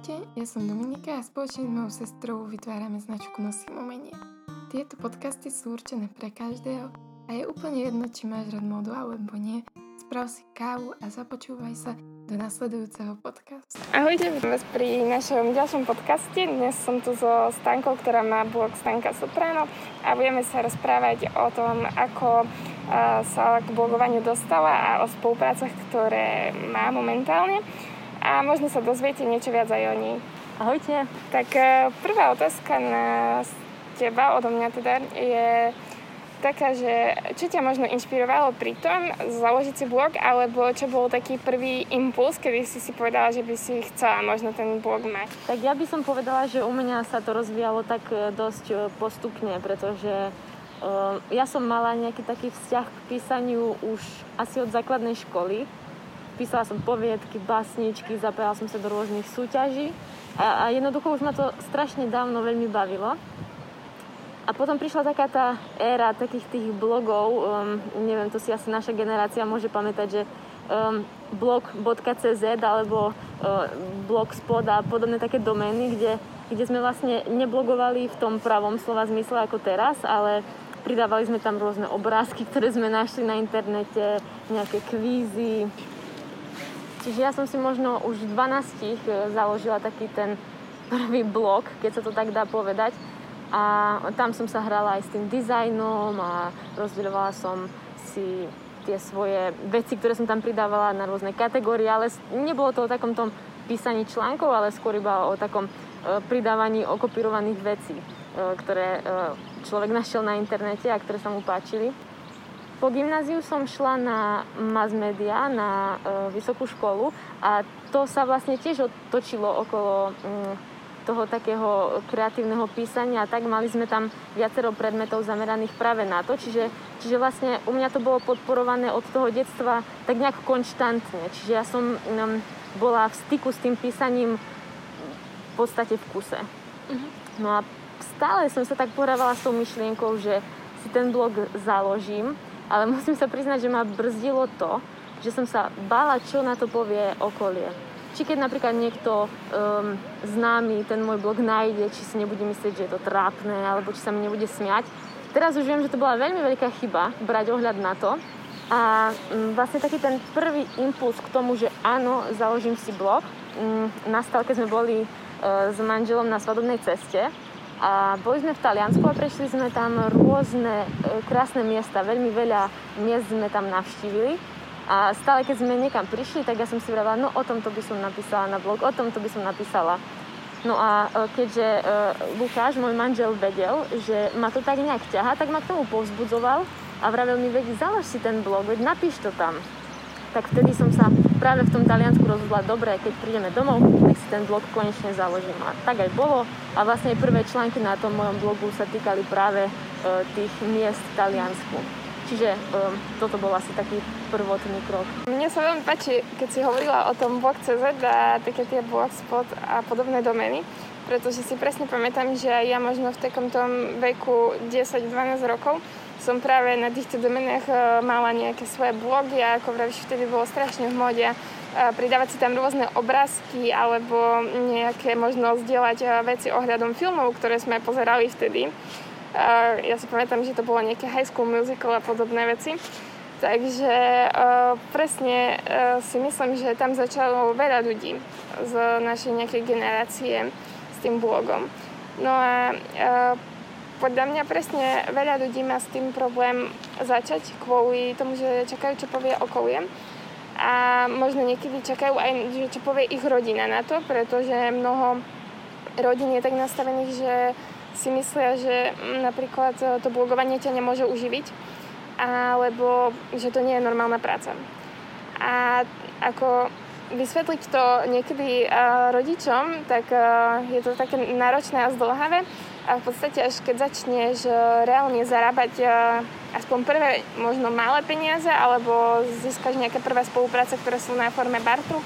Ahojte, ja som Dominika a spoločne s mojou sestrou vytvárame značku Nosím umenie. Tieto podcasty sú určené pre každého a je úplne jedno, či máš rád modu alebo nie. Sprav si kávu a započúvaj sa do nasledujúceho podcastu. Ahojte, vás pri našom ďalšom podcaste. Dnes som tu so Stankou, ktorá má blog Stanka Soprano a budeme sa rozprávať o tom, ako sa k blogovaniu dostala a o spoluprácach, ktoré má momentálne a možno sa dozviete niečo viac aj o nej. Ahojte. Tak e, prvá otázka na teba, odo mňa teda, je taká, že čo ťa možno inšpirovalo pri tom založiť si blog, alebo čo bol taký prvý impuls, kedy si si povedala, že by si chcela možno ten blog mať? Tak ja by som povedala, že u mňa sa to rozvíjalo tak e, dosť e, postupne, pretože ja som mala nejaký taký vzťah k písaniu už asi od základnej školy písala som poviedky, básničky, zapájala som sa do rôznych súťaží a, a jednoducho už ma to strašne dávno veľmi bavilo. A potom prišla taká tá éra takých tých blogov, um, neviem, to si asi naša generácia môže pamätať, že um, blog.cz alebo uh, blogspot a podobné také domény, kde, kde sme vlastne neblogovali v tom pravom slova zmysle ako teraz, ale pridávali sme tam rôzne obrázky, ktoré sme našli na internete, nejaké kvízy, Čiže ja som si možno už v 12 e, založila taký ten prvý blog, keď sa to tak dá povedať. A tam som sa hrala aj s tým dizajnom a rozdeľovala som si tie svoje veci, ktoré som tam pridávala na rôzne kategórie, ale nebolo to o takom tom písaní článkov, ale skôr iba o takom e, pridávaní okopírovaných vecí, e, ktoré človek našiel na internete a ktoré sa mu páčili. Po gymnáziu som šla na mass media, na e, vysokú školu a to sa vlastne tiež otočilo okolo mm, toho takého kreatívneho písania a tak mali sme tam viacero predmetov zameraných práve na to, čiže, čiže vlastne u mňa to bolo podporované od toho detstva tak nejak konštantne, čiže ja som mm, bola v styku s tým písaním v podstate v kuse. Mm-hmm. No a stále som sa tak porávala s tou myšlienkou, že si ten blog založím ale musím sa priznať, že ma brzdilo to, že som sa bála, čo na to povie okolie. Či keď napríklad niekto um, známy ten môj blog nájde, či si nebude myslieť, že je to trápne, alebo či sa mi nebude smiať. Teraz už viem, že to bola veľmi veľká chyba brať ohľad na to. A um, vlastne taký ten prvý impuls k tomu, že áno, založím si blog, um, nastal, keď sme boli uh, s manželom na svadobnej ceste a boli sme v Taliansku a prešli sme tam rôzne e, krásne miesta, veľmi veľa miest sme tam navštívili. A stále, keď sme niekam prišli, tak ja som si vravela, no o tomto by som napísala na blog, o tomto by som napísala. No a e, keďže e, Lukáš, môj manžel, vedel, že ma to tak nejak ťaha, tak ma k tomu povzbudzoval a vravel mi, veď založ si ten blog, veď napíš to tam tak vtedy som sa práve v tom Taliansku rozhodla, dobre, keď prídeme domov, tak si ten blog konečne založím. A tak aj bolo. A vlastne prvé články na tom mojom blogu sa týkali práve e, tých miest v Taliansku. Čiže um, toto bol asi taký prvotný krok. Mne sa veľmi páči, keď si hovorila o tom blog.cz a také tie blogspot a podobné domény, pretože si presne pamätám, že ja možno v takom veku 10-12 rokov som práve na týchto domenách e, mala nejaké svoje blogy a ako vravíš, vtedy bolo strašne v mode pridávať si tam rôzne obrázky alebo nejaké možno zdieľať e, veci ohľadom filmov, ktoré sme pozerali vtedy. Ja si pamätám, že to bolo nejaké high school musical a podobné veci. Takže presne si myslím, že tam začalo veľa ľudí z našej nejakej generácie s tým blogom. No a podľa mňa presne veľa ľudí má s tým problém začať kvôli tomu, že čakajú, čo povie okolie. A možno niekedy čakajú aj, že čo povie ich rodina na to, pretože mnoho rodín je tak nastavených, že si myslia, že napríklad to blogovanie ťa nemôže uživiť, alebo že to nie je normálna práca. A ako vysvetliť to niekedy rodičom, tak je to také náročné a zdlhavé, a v podstate až keď začneš e, reálne zarábať aspoň prvé možno malé peniaze alebo získaš nejaké prvé spolupráce, ktoré sú na forme bartru,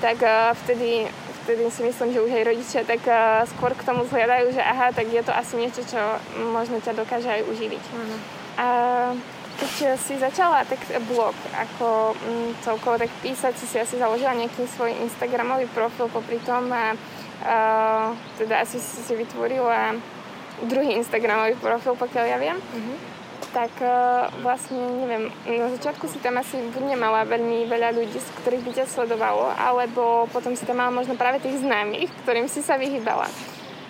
tak vtedy, vtedy si myslím, že už aj rodičia tak skôr k tomu zhľadajú, že aha, tak je to asi niečo, čo možno ťa dokáže aj uživiť. Mm. A keď si začala tak blog, ako mm, celkovo tak písať, si si asi založila nejaký svoj Instagramový profil popri tom a Uh, teda asi si si vytvorila druhý Instagramový profil, pokiaľ ja viem. Mm-hmm. Tak uh, vlastne, neviem, na začiatku si tam asi buď nemala veľmi veľa ľudí, z ktorých by ťa sledovalo, alebo potom si tam mala možno práve tých známych, ktorým si sa vyhýbala.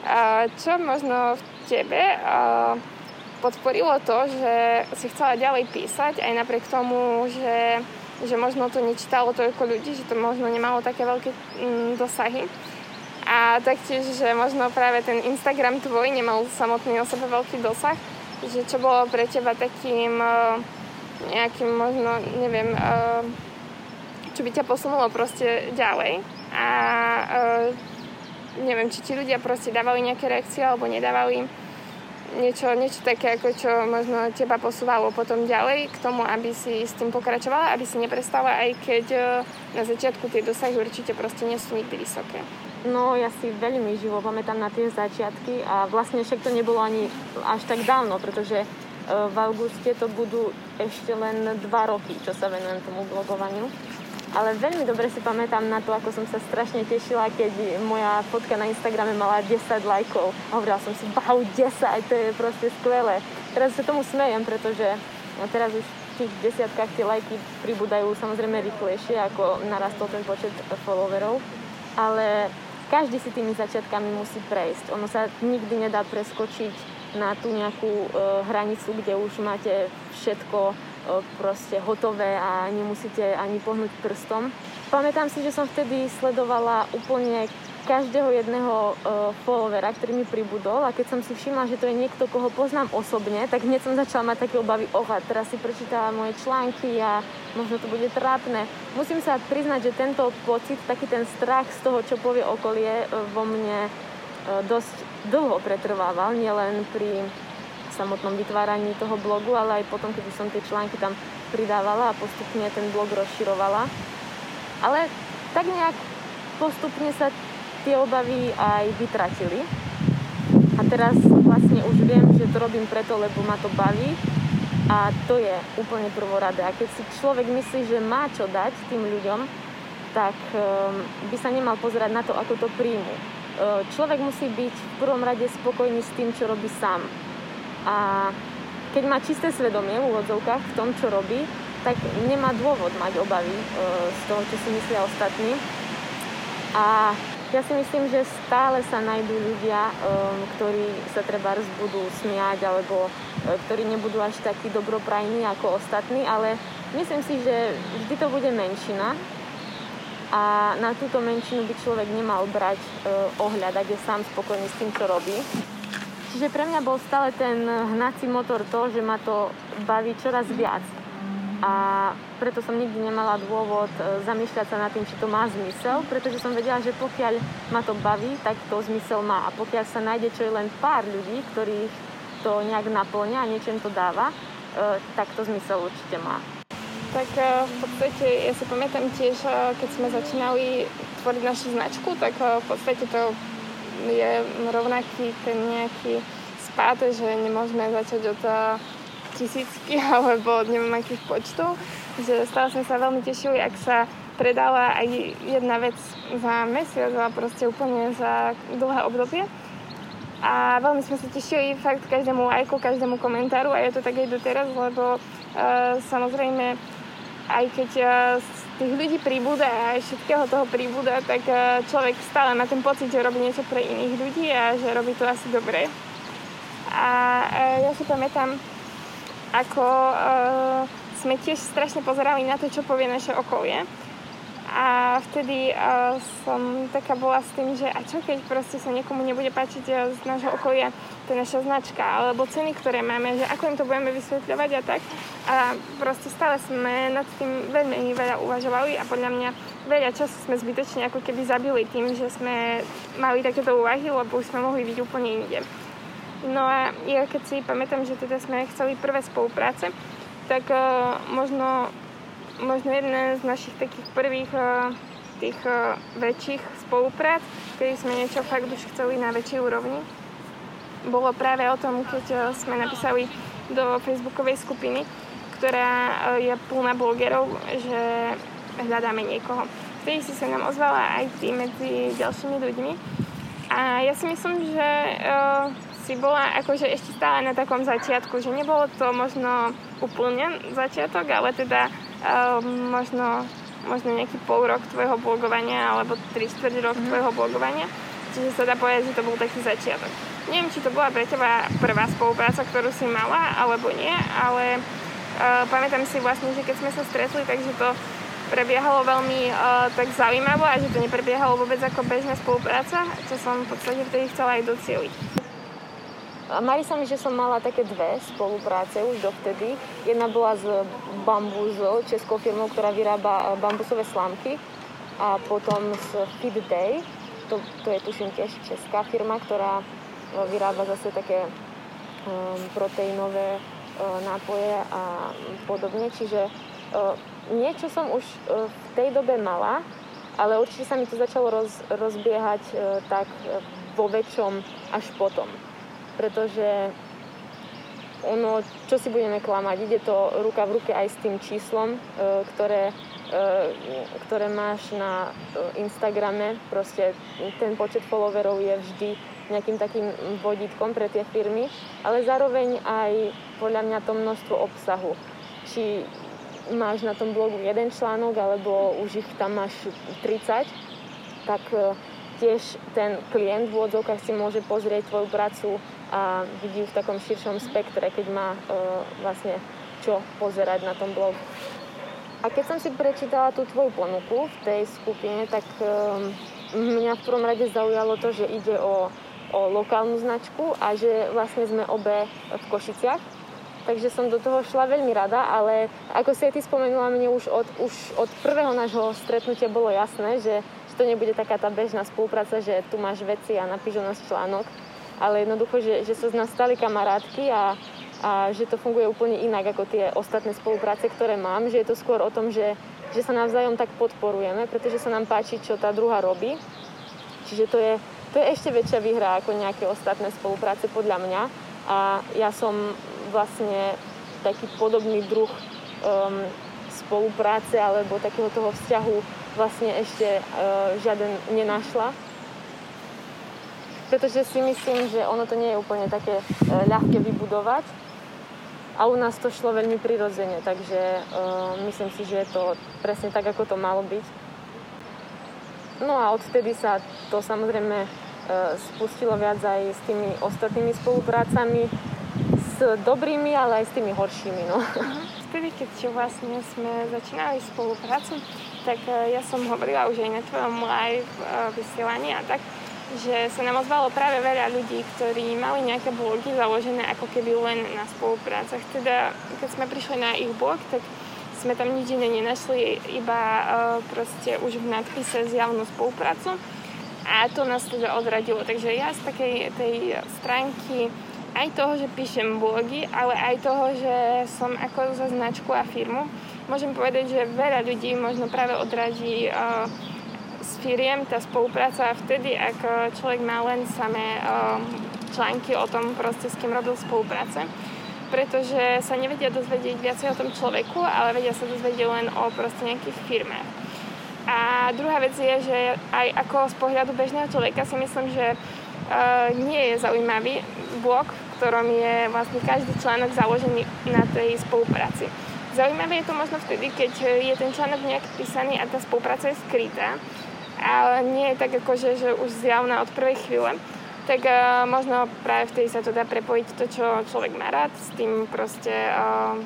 Uh, čo možno v tebe uh, podporilo to, že si chcela ďalej písať, aj napriek tomu, že, že možno to nečítalo toľko ľudí, že to možno nemalo také veľké mm, dosahy. A taktiež, že možno práve ten Instagram tvoj nemal samotný o sebe veľký dosah, že čo bolo pre teba takým uh, nejakým možno, neviem, uh, čo by ťa posunulo proste ďalej. A uh, neviem, či ti ľudia proste dávali nejaké reakcie alebo nedávali niečo, niečo také, ako čo možno teba posúvalo potom ďalej k tomu, aby si s tým pokračovala, aby si neprestala, aj keď e, na začiatku tie dosahy určite proste nie sú nikdy vysoké. No, ja si veľmi živo pamätám na tie začiatky a vlastne však to nebolo ani až tak dávno, pretože e, v auguste to budú ešte len dva roky, čo sa venujem tomu blogovaniu ale veľmi dobre si pamätám na to, ako som sa strašne tešila, keď moja fotka na Instagrame mala 10 lajkov. A hovorila som si, wow, 10, to je proste skvelé. Teraz sa tomu smejem, pretože no teraz už v tých desiatkách tie lajky pribúdajú samozrejme rýchlejšie, ako narastol ten počet followerov. Ale každý si tými začiatkami musí prejsť. Ono sa nikdy nedá preskočiť na tú nejakú e, hranicu, kde už máte všetko proste hotové a nemusíte ani pohnúť prstom. Pamätám si, že som vtedy sledovala úplne každého jedného followera, ktorý mi pribudol a keď som si všimla, že to je niekto, koho poznám osobne, tak hneď som začala mať také obavy, oha, teraz si prečítala moje články a možno to bude trápne. Musím sa priznať, že tento pocit, taký ten strach z toho, čo povie okolie, vo mne dosť dlho pretrvával, nielen pri samotnom vytváraní toho blogu, ale aj potom, keď som tie články tam pridávala a postupne ten blog rozširovala. Ale tak nejak postupne sa tie obavy aj vytratili. A teraz vlastne už viem, že to robím preto, lebo ma to baví a to je úplne prvoradé. A keď si človek myslí, že má čo dať tým ľuďom, tak um, by sa nemal pozerať na to, ako to príjmu. Uh, človek musí byť v prvom rade spokojný s tým, čo robí sám a keď má čisté svedomie v úvodzovkách v tom, čo robí, tak nemá dôvod mať obavy e, z toho, čo si myslia ostatní. A ja si myslím, že stále sa nájdú ľudia, e, ktorí sa treba budú smiať alebo e, ktorí nebudú až takí dobroprajní ako ostatní, ale myslím si, že vždy to bude menšina a na túto menšinu by človek nemal brať ohľad, ak je sám spokojný s tým, čo robí. Čiže pre mňa bol stále ten hnací motor to, že ma to baví čoraz viac. A preto som nikdy nemala dôvod e, zamýšľať sa nad tým, či to má zmysel, pretože som vedela, že pokiaľ ma to baví, tak to zmysel má. A pokiaľ sa nájde čo je len pár ľudí, ktorých to nejak naplňa a niečo to dáva, e, tak to zmysel určite má. Tak e, v podstate ja si pamätám tiež, keď sme začínali tvoriť našu značku, tak v podstate to je rovnaký ten nejaký spád, že nemôžeme začať od eh, tisícky alebo neviem akých počtov. Že stále sme sa veľmi tešili, ak sa predala aj jedna vec za mesiac, ale proste úplne za dlhé obdobie. A veľmi sme sa tešili fakt každému lajku, každému komentáru a je to tak aj doteraz, lebo uh, samozrejme aj keď uh, tých ľudí príbuda a aj všetkého toho príbuda, tak e, človek stále má ten pocit, že robí niečo pre iných ľudí a že robí to asi dobre. A e, ja si pamätám, ako e, sme tiež strašne pozerali na to, čo povie naše okolie a vtedy uh, som taká bola s tým, že a čo keď proste sa niekomu nebude páčiť z nášho okolia tá naša značka alebo ceny, ktoré máme, že ako im to budeme vysvetľovať a tak. A proste stále sme nad tým veľmi veľa uvažovali a podľa mňa veľa času sme zbytočne ako keby zabili tým, že sme mali takéto úvahy, lebo už sme mohli byť úplne inde. No a ja keď si pamätám, že teda sme chceli prvé spolupráce, tak uh, možno možno jedna z našich takých prvých uh, tých uh, väčších spoluprác, kedy sme niečo fakt už chceli na väčšej úrovni. Bolo práve o tom, keď uh, sme napísali do facebookovej skupiny, ktorá je plná blogerov, že hľadáme niekoho. Vtedy si sa nám ozvala aj ty medzi ďalšími ľuďmi A ja si myslím, že si bola akože ešte stále na takom začiatku, že nebolo to možno úplne začiatok, ale teda uh, možno, možno nejaký pol rok tvojho blogovania alebo 3 čtvrť rok mm. tvojho blogovania. Čiže sa dá povedať, že to bol taký začiatok. Neviem, či to bola pre teba prvá spolupráca, ktorú si mala, alebo nie, ale uh, pamätám si vlastne, že keď sme sa stretli, takže to prebiehalo veľmi uh, tak zaujímavo a že to neprebiehalo vôbec ako bežná spolupráca, čo som v podstate vtedy chcela aj docieliť. Mali sa mi, že som mala také dve spolupráce už dovtedy. Jedna bola s Bambuzo, českou firmou, ktorá vyrába bambusové slámky. A potom s Feed Day, to, to je tuším tiež česká firma, ktorá e, vyrába zase také um, proteínové uh, nápoje a podobne. Čiže uh, niečo som už uh, v tej dobe mala, ale určite sa mi to začalo roz, rozbiehať uh, tak uh, vo väčšom až potom pretože ono, čo si budeme klamať, ide to ruka v ruke aj s tým číslom, e, ktoré, e, ktoré máš na e, Instagrame. Proste ten počet followerov je vždy nejakým takým vodítkom pre tie firmy, ale zároveň aj podľa mňa to množstvo obsahu. Či máš na tom blogu jeden článok, alebo už ich tam máš 30, tak tiež ten klient v úvodzovkách si môže pozrieť tvoju prácu a vidí v takom širšom spektre, keď má e, vlastne čo pozerať na tom blogu. A keď som si prečítala tú tvoju ponuku v tej skupine, tak e, mňa v prvom rade zaujalo to, že ide o, o lokálnu značku a že vlastne sme obe v Košiciach. Takže som do toho šla veľmi rada, ale ako si aj ty spomenula, mne už od, už od prvého nášho stretnutia bolo jasné, že, že to nebude taká tá bežná spolupráca, že tu máš veci a napíš o nás článok, ale jednoducho, že, že sa z nás stali kamarátky a, a že to funguje úplne inak ako tie ostatné spolupráce, ktoré mám, že je to skôr o tom, že, že sa navzájom tak podporujeme, pretože sa nám páči, čo tá druhá robí. Čiže to je, to je ešte väčšia výhra ako nejaké ostatné spolupráce podľa mňa. A ja som vlastne taký podobný druh um, spolupráce alebo takého toho vzťahu vlastne ešte uh, žiaden nenašla pretože si myslím, že ono to nie je úplne také e, ľahké vybudovať. A u nás to šlo veľmi prirodzene, takže e, myslím si, že je to presne tak, ako to malo byť. No a odtedy sa to samozrejme e, spustilo viac aj s tými ostatnými spoluprácami, s dobrými, ale aj s tými horšími. No. Vtedy, keď vlastne sme začínali spoluprácu, tak ja som hovorila už aj na tvojom live vysielaní a tak, že sa nám ozvalo práve veľa ľudí, ktorí mali nejaké blogy založené ako keby len na spoluprácach. Teda, keď sme prišli na ich blog, tak sme tam nič iné nenašli, iba uh, proste už v nadpise zjavnú spoluprácu. A to nás teda odradilo. Takže ja z takej tej stránky aj toho, že píšem blogy, ale aj toho, že som ako za značku a firmu, môžem povedať, že veľa ľudí možno práve odradí uh, s firiem tá spolupráca vtedy, ak e, človek má len samé e, články o tom proste, s kým robil spolupráce pretože sa nevedia dozvedieť viacej o tom človeku, ale vedia sa dozvedieť len o proste nejakých firmách. A druhá vec je, že aj ako z pohľadu bežného človeka si myslím, že uh, nie je zaujímavý blog, v ktorom je vlastne každý článok založený na tej spolupráci. Zaujímavé je to možno vtedy, keď je ten článok nejak písaný a tá spolupráca je skrytá ale nie je tak akože, že už zjavná od prvej chvíle, tak uh, možno práve vtedy sa to dá prepojiť to, čo človek má rád s tým proste uh,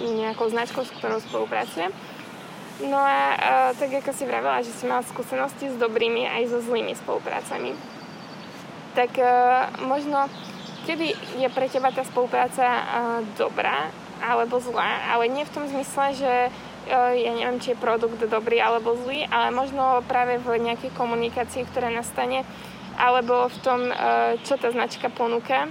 nejakou značkou, s ktorou spolupracuje. No a uh, tak ako si vravela, že si mal skúsenosti s dobrými aj so zlými spoluprácami, tak uh, možno kedy je pre teba tá spolupráca uh, dobrá alebo zlá, ale nie v tom zmysle, že ja neviem, či je produkt dobrý alebo zlý, ale možno práve v nejakej komunikácii, ktorá nastane, alebo v tom, e, čo tá značka ponúka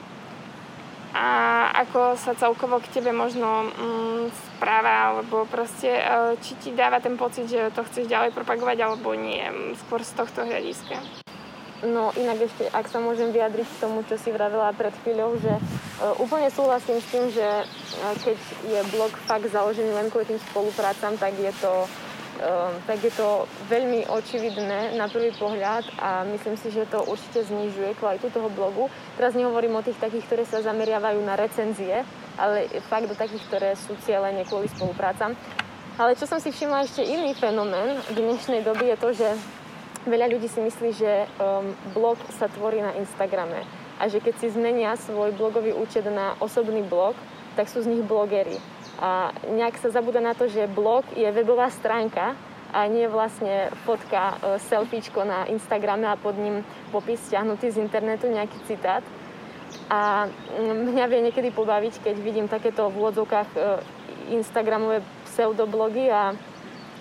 a ako sa celkovo k tebe možno mm, správa, alebo proste, e, či ti dáva ten pocit, že to chceš ďalej propagovať, alebo nie, skôr z tohto hľadiska. No inak ešte, ak sa môžem vyjadriť k tomu, čo si vravela pred chvíľou, že uh, úplne súhlasím s tým, že uh, keď je blog fakt založený len kvôli tým spoluprácam, tak je to tak je to veľmi očividné na prvý pohľad a myslím si, že to určite znižuje kvalitu toho blogu. Teraz nehovorím o tých takých, ktoré sa zameriavajú na recenzie, ale fakt do takých, ktoré sú cieľene kvôli spoluprácam. Ale čo som si všimla ešte iný fenomén v dnešnej doby je to, že veľa ľudí si myslí, že um, blog sa tvorí na Instagrame a že keď si zmenia svoj blogový účet na osobný blog, tak sú z nich blogery. A nejak sa zabúda na to, že blog je webová stránka a nie vlastne fotka, e, selfiečko na Instagrame a pod ním popis stiahnutý z internetu, nejaký citát. A mm, mňa vie niekedy pobaviť, keď vidím takéto v úvodzovkách e, Instagramové pseudoblogy a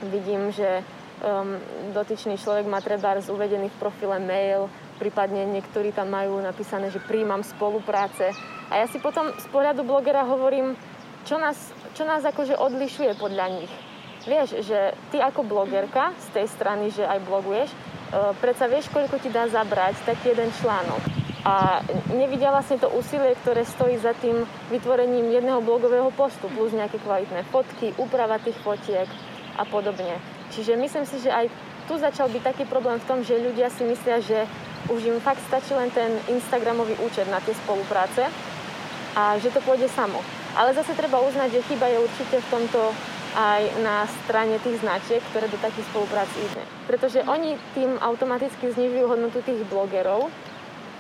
vidím, že um, dotyčný človek má treba uvedený v profile mail, prípadne niektorí tam majú napísané, že príjmam spolupráce. A ja si potom z pohľadu blogera hovorím, čo nás, čo nás akože odlišuje podľa nich. Vieš, že ty ako blogerka z tej strany, že aj bloguješ, e, predsa vieš, koľko ti dá zabrať taký jeden článok. A nevidia vlastne to úsilie, ktoré stojí za tým vytvorením jedného blogového postu, plus nejaké kvalitné fotky, úprava tých fotiek a podobne. Čiže myslím si, že aj tu začal byť taký problém v tom, že ľudia si myslia, že už im fakt stačí len ten Instagramový účet na tie spolupráce a že to pôjde samo. Ale zase treba uznať, že chyba je určite v tomto aj na strane tých značiek, ktoré do takých spoluprác ide. Pretože oni tým automaticky znižujú hodnotu tých blogerov,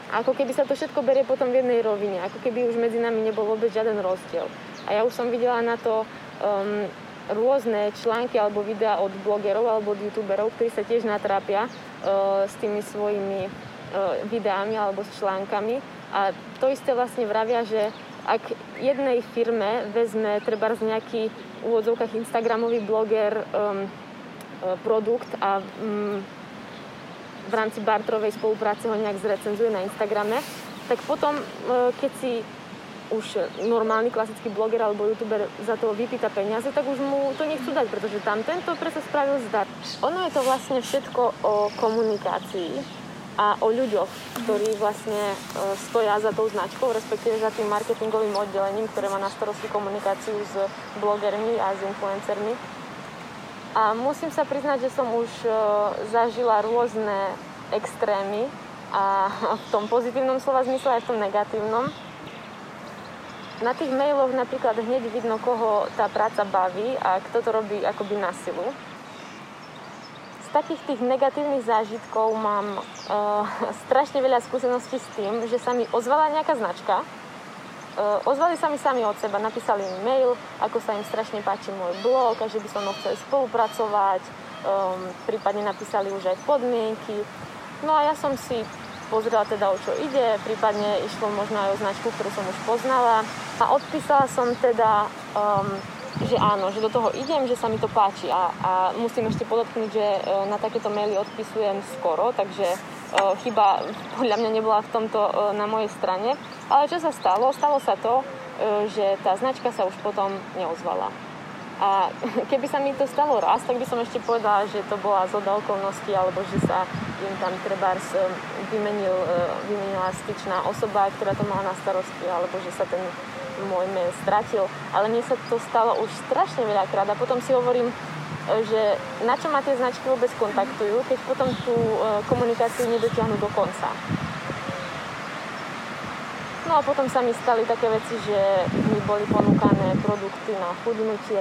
ako keby sa to všetko berie potom v jednej rovine, ako keby už medzi nami nebol vôbec žiaden rozdiel. A ja už som videla na to um, rôzne články alebo videá od blogerov alebo od youtuberov, ktorí sa tiež natrápia uh, s tými svojimi E, videami alebo s článkami. A to isté vlastne vravia, že ak jednej firme vezme treba z nejaký v úvodzovkách Instagramový bloger um, produkt a um, v rámci bartrovej spolupráce ho nejak zrecenzuje na Instagrame, tak potom, keď si už normálny klasický bloger alebo youtuber za to vypýta peniaze, tak už mu to nechcú dať, pretože tam tento preto spravil zdar. Ono je to vlastne všetko o komunikácii a o ľuďoch, ktorí vlastne e, stoja za tou značkou, respektíve za tým marketingovým oddelením, ktoré má na starosti komunikáciu s blogermi a s influencermi. A musím sa priznať, že som už e, zažila rôzne extrémy a v tom pozitívnom slova zmysle aj v tom negatívnom. Na tých mailoch napríklad hneď vidno, koho tá práca baví a kto to robí akoby na silu. Z takých tých negatívnych zážitkov mám uh, strašne veľa skúseností s tým, že sa mi ozvala nejaká značka, uh, ozvali sa mi sami od seba, napísali mi mail, ako sa im strašne páči môj blog a že by so mnou chceli spolupracovať, um, prípadne napísali už aj podmienky. No a ja som si pozrela teda o čo ide, prípadne išlo možno aj o značku, ktorú som už poznala a odpísala som teda um, že áno, že do toho idem, že sa mi to páči a, a musím ešte podotknúť, že e, na takéto maily odpisujem skoro, takže e, chyba podľa mňa nebola v tomto e, na mojej strane. Ale čo sa stalo? Stalo sa to, že tá značka sa už potom neozvala. A keby sa mi to stalo raz, tak by som ešte povedala, že to bola zhoda okolností, alebo že sa im tam trebárs vymenil, vymenila styčná osoba, ktorá to mala na starosti, alebo že sa ten môj mail stratil, ale mne sa to stalo už strašne veľakrát a potom si hovorím, e, že na čo ma tie značky vôbec kontaktujú, keď potom tú e, komunikáciu nedotiahnu do konca. No a potom sa mi stali také veci, že mi boli ponúkané produkty na chudnutie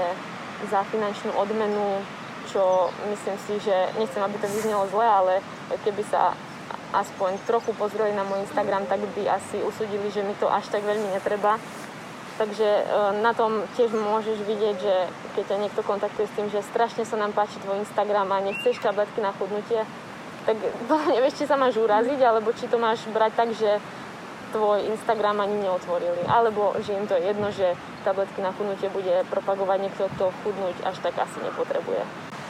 za finančnú odmenu, čo myslím si, že nechcem, aby to vyznelo zle, ale keby sa aspoň trochu pozreli na môj Instagram, tak by asi usudili, že mi to až tak veľmi netreba. Takže e, na tom tiež môžeš vidieť, že keď ťa niekto kontaktuje s tým, že strašne sa nám páči tvoj Instagram a nechceš tabletky na chudnutie, tak nevieš, či sa máš uraziť, alebo či to máš brať tak, že tvoj Instagram ani neotvorili. Alebo že im to je jedno, že tabletky na chudnutie bude propagovať niekto, kto chudnúť až tak asi nepotrebuje.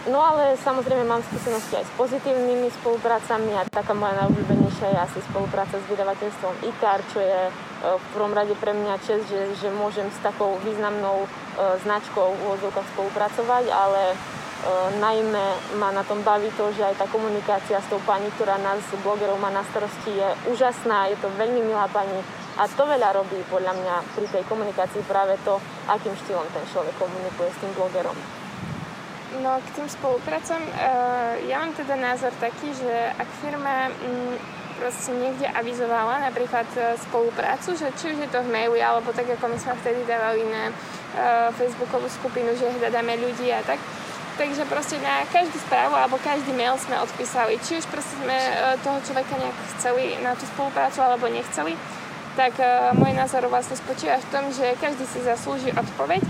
No ale samozrejme mám skúsenosti aj s pozitívnymi spoluprácami a taká moja najobľúbenejšia je asi spolupráca s vydavateľstvom IKAR, čo je e, v prvom rade pre mňa čest, že, že môžem s takou významnou e, značkou v spolupracovať, ale najmä ma na tom baví to, že aj tá komunikácia s tou pani, ktorá nás blogerov má na starosti, je úžasná, je to veľmi milá pani a to veľa robí podľa mňa pri tej komunikácii práve to, akým štýlom ten človek komunikuje s tým blogerom. No k tým spoluprácam, uh, ja mám teda názor taký, že ak firma um, proste niekde avizovala napríklad uh, spoluprácu, že či už je to v maili, alebo tak ako my sme vtedy dávali na uh, Facebookovú skupinu, že hľadáme ľudí a tak, Takže proste na každú správu alebo každý mail sme odpísali. Či už proste sme toho človeka nejak chceli na tú spoluprácu alebo nechceli, tak môj názor vlastne spočíva v tom, že každý si zaslúži odpoveď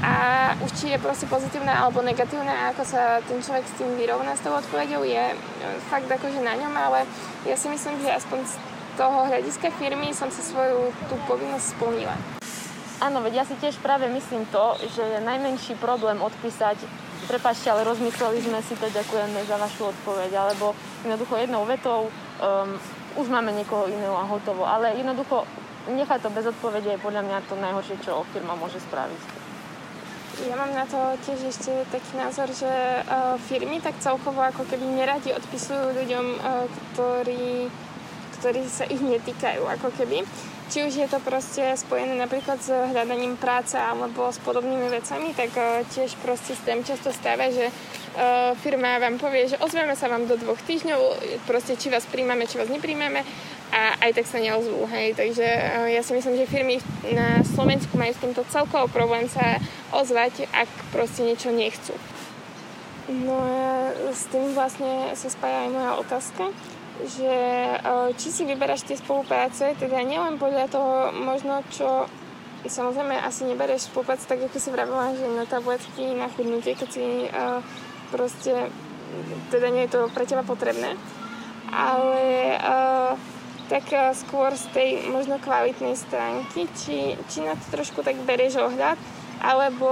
a už či je proste pozitívna alebo negatívna a ako sa ten človek s tým vyrovná s tou odpovedou je e, fakt akože na ňom, ale ja si myslím, že aspoň z toho hľadiska firmy som si svoju tú povinnosť splnila. Áno, veď ja si tiež práve myslím to, že je najmenší problém odpísať prepačte, ale rozmysleli sme si to, ďakujeme za vašu odpoveď, alebo jednoducho jednou vetou um, už máme niekoho iného a hotovo, ale jednoducho nechať to bez odpovede je podľa mňa to najhoršie, čo firma môže spraviť. Ja mám na to tiež ešte taký názor, že uh, firmy tak celkovo ako keby neradi odpisujú ľuďom, uh, ktorí, ktorí sa ich netýkajú ako keby. Či už je to proste spojené napríklad s hľadaním práce alebo s podobnými vecami, tak uh, tiež proste s tým často stáva, že uh, firma vám povie, že ozveme sa vám do dvoch týždňov, proste či vás príjmame, či vás nepríjmeme a aj tak sa neozvú, hej. Takže uh, ja si myslím, že firmy na Slovensku majú s týmto celkovo problém sa ozvať, ak proste niečo nechcú. No a s tým vlastne sa spája aj moja otázka, že uh, či si vyberáš tie spolupráce, teda nielen podľa toho možno, čo samozrejme asi nebereš spoluprácu tak, ako si vravila, že na tabletky, na chudnutie, keď si uh, proste, teda nie je to pre teba potrebné, ale uh, tak uh, skôr z tej možno kvalitnej stránky, či, či na to trošku tak berieš ohľad, alebo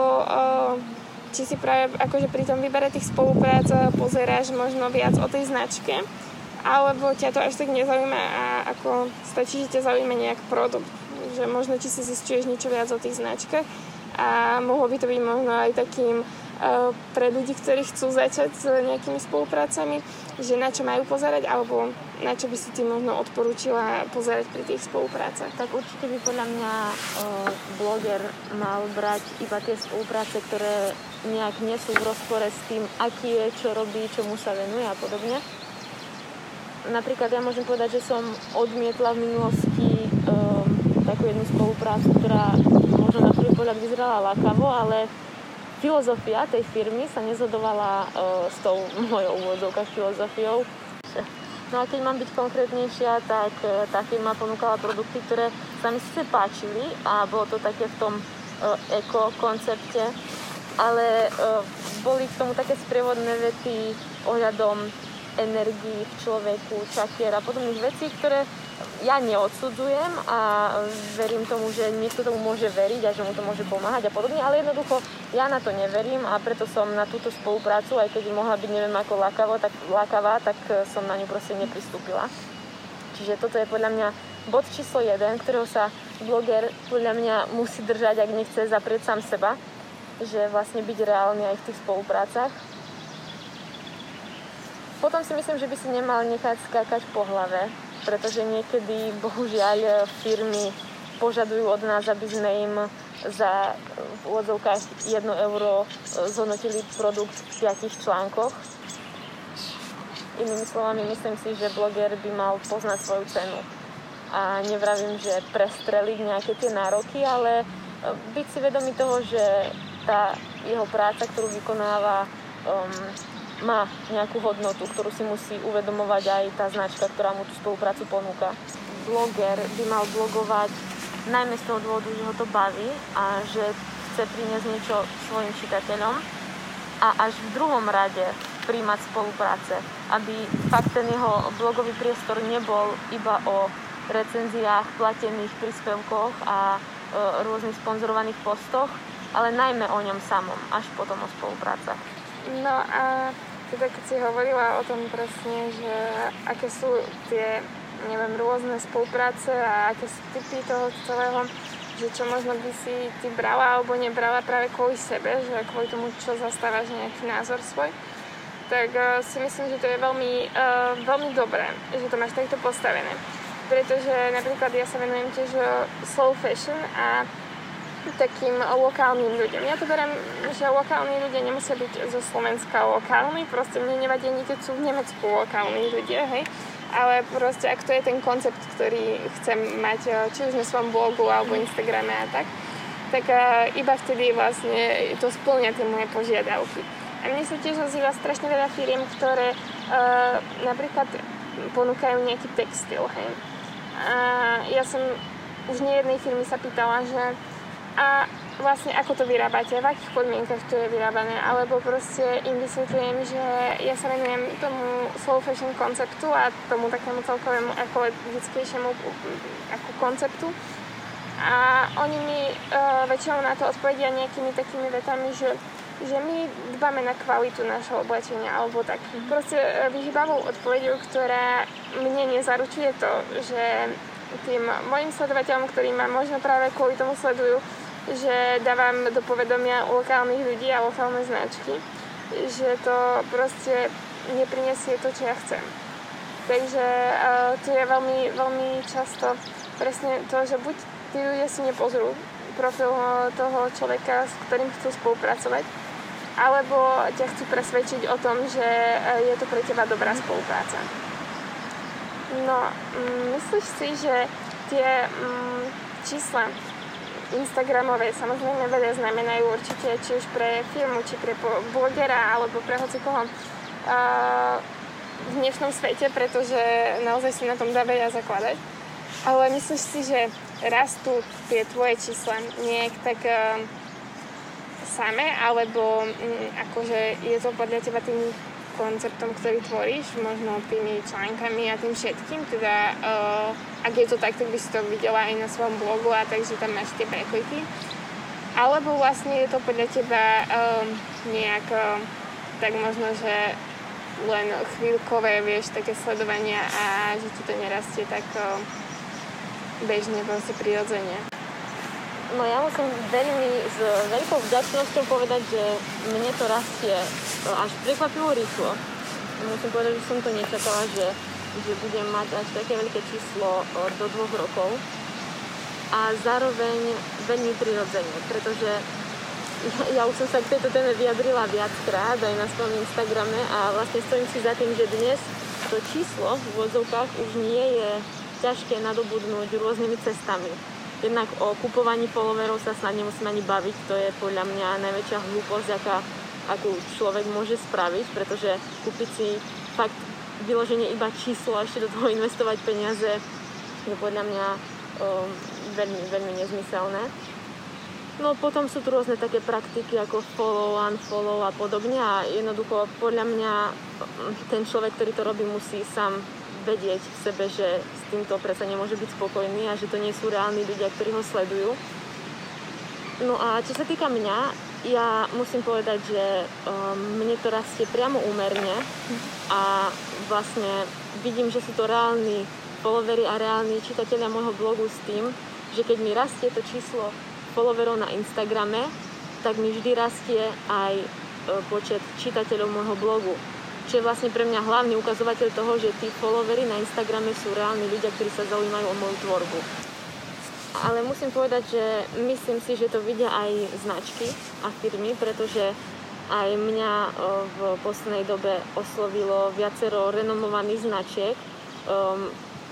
či si práve akože pri tom vybere tých spoluprác pozeráš možno viac o tej značke, alebo ťa to až tak nezaujíma a ako stačí, že ťa zaujíma nejak produkt. Že možno či si zistuješ niečo viac o tých značkách a mohlo by to byť možno aj takým uh, pre ľudí, ktorí chcú začať s nejakými spoluprácami, že na čo majú pozerať, alebo na čo by si ty možno odporúčila pozerať pri tých spoluprácach? Tak určite by podľa mňa uh, bloger mal brať iba tie spolupráce, ktoré nejak nie sú v rozpore s tým, aký je, čo robí, čomu sa venuje a podobne. Napríklad ja môžem povedať, že som odmietla v minulosti um, takú jednu spoluprácu, ktorá možno na prvý pohľad vyzerala lákavo, ale filozofia tej firmy sa nezhodovala uh, s tou mojou úvodzovkách filozofiou. No a keď mám byť konkrétnejšia, tak uh, tá firma ponúkala produkty, ktoré sa mi síce páčili a bolo to také v tom uh, eko koncepte, ale uh, boli k tomu také sprievodné vety ohľadom energii v človeku, čakier a podobných vecí, ktoré ja neodsudzujem a verím tomu, že niekto tomu môže veriť a že mu to môže pomáhať a podobne, ale jednoducho ja na to neverím a preto som na túto spoluprácu, aj keď mohla byť neviem ako lákavo, tak, lákavá, tak som na ňu proste nepristúpila. Čiže toto je podľa mňa bod číslo 1, ktorého sa bloger podľa mňa musí držať, ak nechce zaprieť sám seba, že vlastne byť reálny aj v tých spoluprácach. Potom si myslím, že by si nemal nechať skákať po hlave, pretože niekedy bohužiaľ firmy požadujú od nás, aby sme im za v úvodzovkách 1 euro zhodnotili produkt v 5 článkoch. Inými slovami, myslím si, že bloger by mal poznať svoju cenu. A nevravím, že prestreliť nejaké tie nároky, ale e, byť si vedomý toho, že tá jeho práca, ktorú vykonáva, um, má nejakú hodnotu, ktorú si musí uvedomovať aj tá značka, ktorá mu tú spoluprácu ponúka. Bloger by mal blogovať najmä z toho dôvodu, že ho to baví a že chce priniesť niečo svojim čitateľom a až v druhom rade príjmať spolupráce, aby fakt ten jeho blogový priestor nebol iba o recenziách, platených príspevkoch a e, rôznych sponzorovaných postoch, ale najmä o ňom samom, až potom o spoluprácach. No a teda keď si hovorila o tom presne, že aké sú tie, neviem, rôzne spolupráce a aké sú typy toho celého, že čo možno by si ty brala alebo nebrala práve kvôli sebe, že kvôli tomu, čo zastávaš nejaký názor svoj, tak uh, si myslím, že to je veľmi, uh, veľmi dobré, že to máš takto postavené. Pretože napríklad ja sa venujem tiež slow fashion a takým lokálnym ľuďom. Ja to beriem, že lokálni ľudia nemusia byť zo Slovenska lokálni, proste mne nevadí ani keď sú v Nemecku lokálni ľudia, hej. Ale proste ak to je ten koncept, ktorý chcem mať eh, či už na svojom blogu alebo Instagrame a tak, tak uh, iba vtedy vlastne to splňa tie moje požiadavky. A mne sa tiež ozýva strašne veľa firiem, ktoré uh, napríklad ponúkajú nejaký textil, hej. A ja som už nejednej firmy sa pýtala, že a vlastne ako to vyrábate, v akých podmienkach to je vyrábané, alebo proste im vysvetľujem, že ja sa venujem tomu slow fashion konceptu a tomu takému celkovému ekologickejšiemu ako konceptu. A oni mi uh, väčšinou na to odpovedia nejakými takými vetami, že, že my dbáme na kvalitu našho oblečenia alebo tak. Proste uh, vyhybavou odpovedou, ktorá mne nezaručuje to, že tým mojim sledovateľom, ktorí ma možno práve kvôli tomu sledujú, že dávam do povedomia lokálnych ľudí a lokálne značky, že to proste neprinesie to, čo ja chcem. Takže uh, tu je veľmi, veľmi často presne to, že buď tí ľudia si nepozrú profil toho človeka, s ktorým chcú spolupracovať, alebo ťa chcú presvedčiť o tom, že je to pre teba dobrá spolupráca. No, mm, myslíš si, že tie mm, čísla Instagramové samozrejme veľa znamenajú určite či už pre firmu, či pre blogera alebo pre hocikoho v dnešnom svete, pretože naozaj si na tom dá veľa zakladať. Ale myslíš si, že rastú tie tvoje čísla nejak tak uh, same, alebo um, akože je to podľa teba tým konceptom, ktorý tvoríš, možno tými článkami a tým všetkým, teda uh, ak je to tak, tak by si to videla aj na svojom blogu a takže tam máš tie prekliky. Alebo vlastne je to podľa teba um, nejak uh, tak možno, že len chvíľkové, vieš, také sledovania a že ti to nerastie tak uh, bežne, proste prirodzene. No ja musím veľmi s veľkou vďačnosťou povedať, že mne to rastie až prekvapivo rýchlo. Musím povedať, že som to nečakala, že, že budem mať až také veľké číslo do dvoch rokov. A zároveň veľmi prirodzene, pretože ja, ja už som sa k tejto téme vyjadrila viackrát aj na svojom Instagrame a vlastne stojím si za tým, že dnes to číslo v vozovkách už nie je ťažké nadobudnúť rôznymi cestami jednak o kupovaní followerov sa snad nemusím ani baviť, to je podľa mňa najväčšia hlúposť, aká, akú človek môže spraviť, pretože kúpiť si fakt vyloženie iba číslo a ešte do toho investovať peniaze je podľa mňa um, veľmi, veľmi nezmyselné. No potom sú tu rôzne také praktiky ako follow, unfollow a podobne a jednoducho podľa mňa ten človek, ktorý to robí, musí sám vedieť v sebe, že s týmto predsa nemôže byť spokojný a že to nie sú reálni ľudia, ktorí ho sledujú. No a čo sa týka mňa, ja musím povedať, že um, mne to rastie priamo úmerne a vlastne vidím, že sú to reálni followery a reálni čitatelia môjho blogu s tým, že keď mi rastie to číslo followerov na Instagrame, tak mi vždy rastie aj e, počet čitateľov môjho blogu čo je vlastne pre mňa hlavný ukazovateľ toho, že tí followery na Instagrame sú reálni ľudia, ktorí sa zaujímajú o moju tvorbu. Ale musím povedať, že myslím si, že to vidia aj značky a firmy, pretože aj mňa v poslednej dobe oslovilo viacero renomovaných značiek. Um,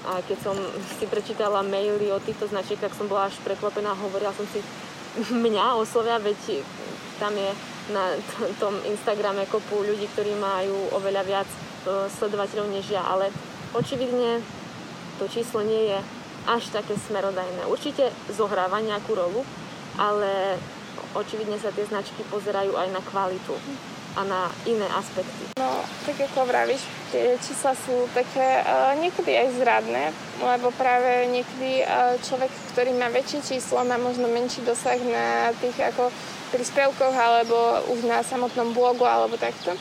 a keď som si prečítala maily od týchto značiek, tak som bola až prekvapená. Hovorila som si, mňa oslovia, veď tam je na tom Instagrame kopu ľudí, ktorí majú oveľa viac e, sledovateľov než ja, ale očividne to číslo nie je až také smerodajné. Určite zohráva nejakú rolu, ale očividne sa tie značky pozerajú aj na kvalitu a na iné aspekty. No, tak ako vravíš, tie čísla sú také uh, niekedy aj zradné, lebo práve niekedy uh, človek, ktorý má väčšie číslo, má možno menší dosah na tých ako príspevkoch alebo už na samotnom blogu alebo takto.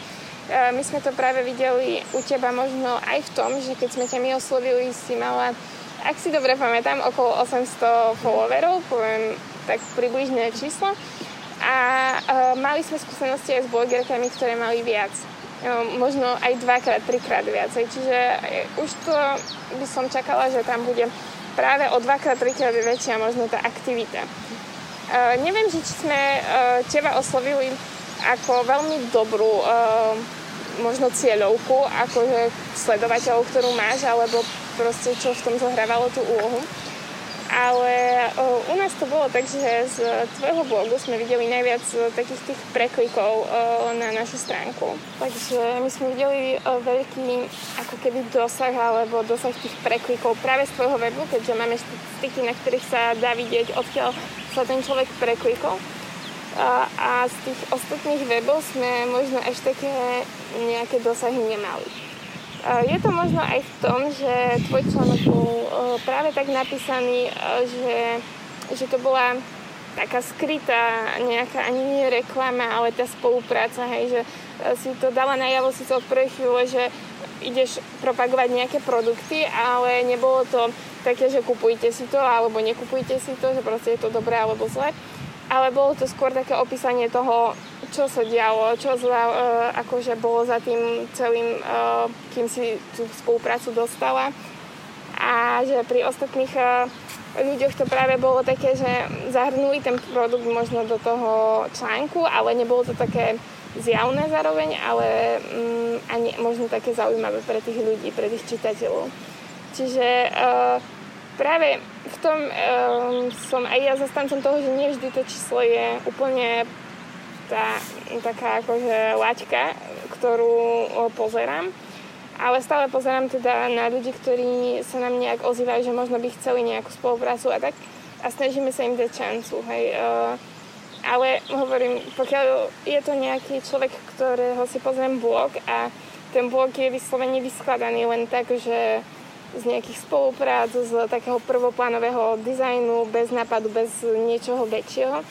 My sme to práve videli u teba možno aj v tom, že keď sme ťa my oslovili, si mala, ak si dobre pamätám, okolo 800 followerov, poviem tak približné číslo. A mali sme skúsenosti aj s blogerkami, ktoré mali viac. možno aj dvakrát, trikrát viacej. Čiže e, už to by som čakala, že tam bude práve o dvakrát, trikrát väčšia možno tá aktivita. Uh, neviem, či sme uh, teba oslovili ako veľmi dobrú uh, možno cieľovku, akože sledovateľov, ktorú máš, alebo proste čo v tom zohrávalo tú úlohu. Ale o, u nás to bolo tak, že z tvojho blogu sme videli najviac takých tých preklikov o, na našu stránku. Takže my sme videli o, veľký ako keby dosah alebo dosah tých preklikov práve z tvojho webu, keďže máme štatistiky, na ktorých sa dá vidieť, odkiaľ sa ten človek preklikol. A, a z tých ostatných webov sme možno až také nejaké dosahy nemali. Je to možno aj v tom, že tvoj článok bol práve tak napísaný, že, že to bola taká skrytá nejaká ani nie reklama, ale tá spolupráca, hej, že si to dala najavo síce od prvej chvíle, že ideš propagovať nejaké produkty, ale nebolo to také, že kupujte si to alebo nekupujte si to, že proste je to dobré alebo zlé, ale bolo to skôr také opísanie toho, čo sa dialo, čo za, uh, akože bolo za tým celým, uh, kým si tú spoluprácu dostala. A že pri ostatných uh, ľuďoch to práve bolo také, že zahrnuli ten produkt možno do toho článku, ale nebolo to také zjavné zároveň, ale um, ani možno také zaujímavé pre tých ľudí, pre tých čitateľov. Čiže uh, práve v tom um, som aj ja zastancom toho, že nie vždy to číslo je úplne tá taká akože laťka, ktorú pozerám. Ale stále pozerám teda na ľudí, ktorí sa nám nejak ozývajú, že možno by chceli nejakú spoluprácu a tak. A snažíme sa im dať šancu, hej. Uh, ale hovorím, pokiaľ je to nejaký človek, ktorého si pozriem blog a ten blog je vyslovene vyskladaný len tak, že z nejakých spoluprác, z takého prvoplánového dizajnu, bez nápadu, bez niečoho väčšieho,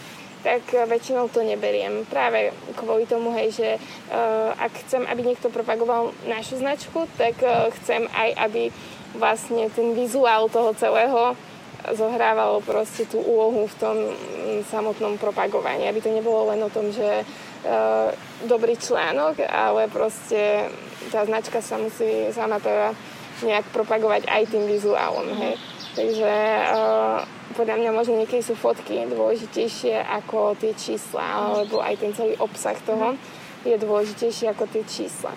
tak väčšinou to neberiem. Práve kvôli tomu, hej, že uh, ak chcem, aby niekto propagoval našu značku, tak uh, chcem aj, aby vlastne ten vizuál toho celého zohrávalo proste tú úlohu v tom mm, samotnom propagovaní. Aby to nebolo len o tom, že dobrý článok, ale proste tá značka sa musí sama teda nejak propagovať aj tým vizuálom. Hej. Takže uh, podľa mňa možno niekedy sú fotky dôležitejšie ako tie čísla, alebo aj ten celý obsah toho je dôležitejší ako tie čísla.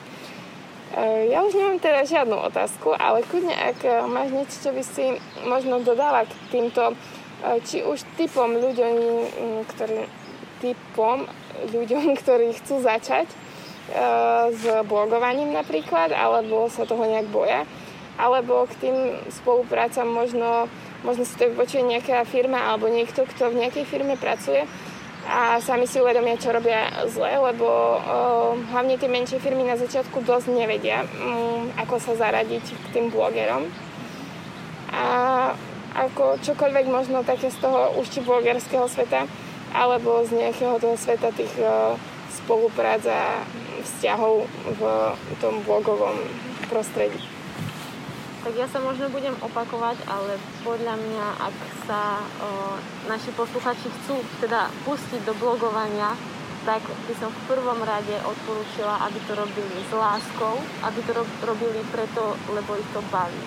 Uh, ja už nemám teda žiadnu otázku, ale kľudne, ak uh, máš niečo, čo by si možno dodala k týmto, uh, či už typom ľuďom, mm, ktorí, typom ľuďom, ktorí chcú začať s blogovaním napríklad, alebo sa toho nejak boja, alebo k tým spoluprácam možno, možno si to vypočuje nejaká firma alebo niekto, kto v nejakej firme pracuje a sami si uvedomia, čo robia zle, lebo uh, hlavne tie menšie firmy na začiatku dosť nevedia, um, ako sa zaradiť k tým blogerom. A ako čokoľvek možno také z toho už či blogerského sveta, alebo z nejakého toho sveta tých uh, spoluprác a vzťahov v tom blogovom prostredí tak ja sa možno budem opakovať, ale podľa mňa, ak sa o, naši posluchači chcú teda pustiť do blogovania, tak by som v prvom rade odporúčila, aby to robili s láskou, aby to robili preto, lebo ich to baví.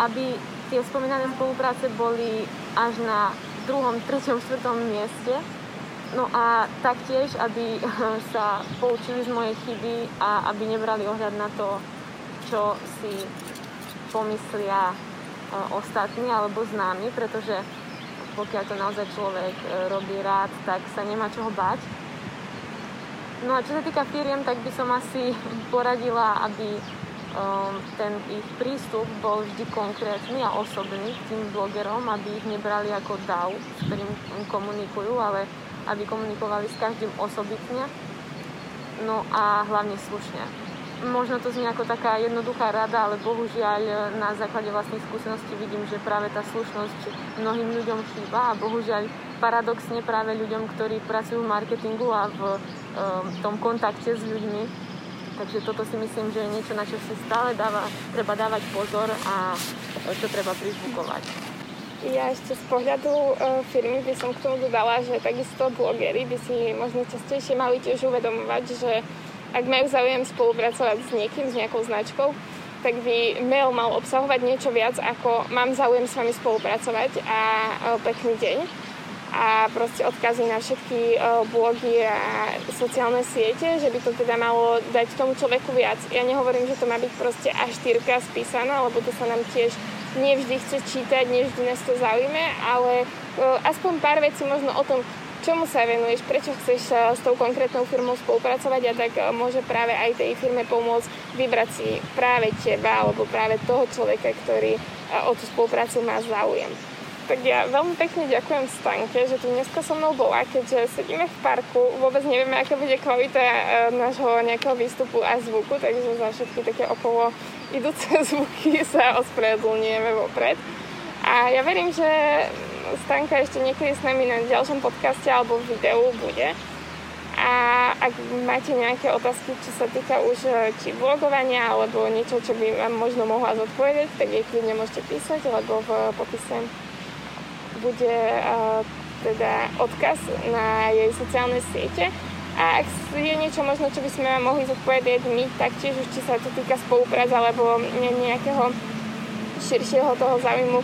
Aby tie spomínané spolupráce boli až na druhom, treťom, štvrtom mieste. No a taktiež, aby sa poučili z mojej chyby a aby nebrali ohľad na to, čo si pomyslia e, ostatní alebo známi, pretože pokiaľ to naozaj človek e, robí rád, tak sa nemá čoho bať. No a čo sa týka firiem, tak by som asi poradila, aby um, ten ich prístup bol vždy konkrétny a osobný k tým blogerom, aby ich nebrali ako DAO, s ktorým komunikujú, ale aby komunikovali s každým osobitne, no a hlavne slušne možno to znie ako taká jednoduchá rada, ale bohužiaľ e, na základe vlastných skúseností vidím, že práve tá slušnosť mnohým ľuďom chýba a bohužiaľ paradoxne práve ľuďom, ktorí pracujú v marketingu a v um, tom kontakte s ľuďmi. Takže toto si myslím, že je niečo, na čo si stále dáva, treba dávať pozor a čo treba prizvukovať. Ja ešte z pohľadu e, firmy by som k tomu dodala, že takisto blogery by si možno častejšie mali tiež uvedomovať, že ak majú záujem spolupracovať s niekým, s nejakou značkou, tak by mail mal obsahovať niečo viac ako mám záujem s vami spolupracovať a pekný deň. a proste odkazy na všetky blogy a sociálne siete, že by to teda malo dať tomu človeku viac. Ja nehovorím, že to má byť proste až štyrka spísaná, lebo to sa nám tiež nevždy chce čítať, nevždy nás to zaujíme, ale aspoň pár vecí možno o tom, čomu sa venuješ, prečo chceš s tou konkrétnou firmou spolupracovať a tak môže práve aj tej firme pomôcť vybrať si práve teba alebo práve toho človeka, ktorý o tú spoluprácu má záujem. Tak ja veľmi pekne ďakujem Stanke, že tu dneska so mnou bola, keďže sedíme v parku, vôbec nevieme, aká bude kvalita e, nášho nejakého výstupu a zvuku, takže za všetky také okolo idúce zvuky sa ospravedlňujeme vopred. A ja verím, že Stanka ešte niekedy s nami na ďalšom podcaste alebo videu bude. A ak máte nejaké otázky, čo sa týka už e, či vlogovania alebo niečo, čo by vám možno mohla zodpovedať, tak jej kľudne môžete písať, lebo v popise bude uh, teda odkaz na jej sociálne siete. A ak je niečo možno, čo by sme vám mohli zodpovedať my, taktiež už či sa to týka spolupráce alebo nejakého širšieho toho záujmu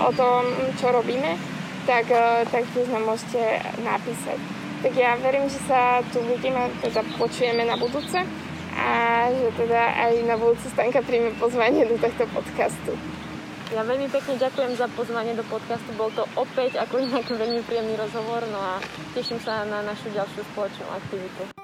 o tom, čo robíme, tak, uh, tak tiež nám môžete napísať. Tak ja verím, že sa tu vidíme, teda počujeme na budúce a že teda aj na budúce Stanka príjme pozvanie do tohto podcastu. Ja veľmi pekne ďakujem za pozvanie do podcastu. Bol to opäť ako inak veľmi príjemný rozhovor no a teším sa na našu ďalšiu spoločnú aktivitu.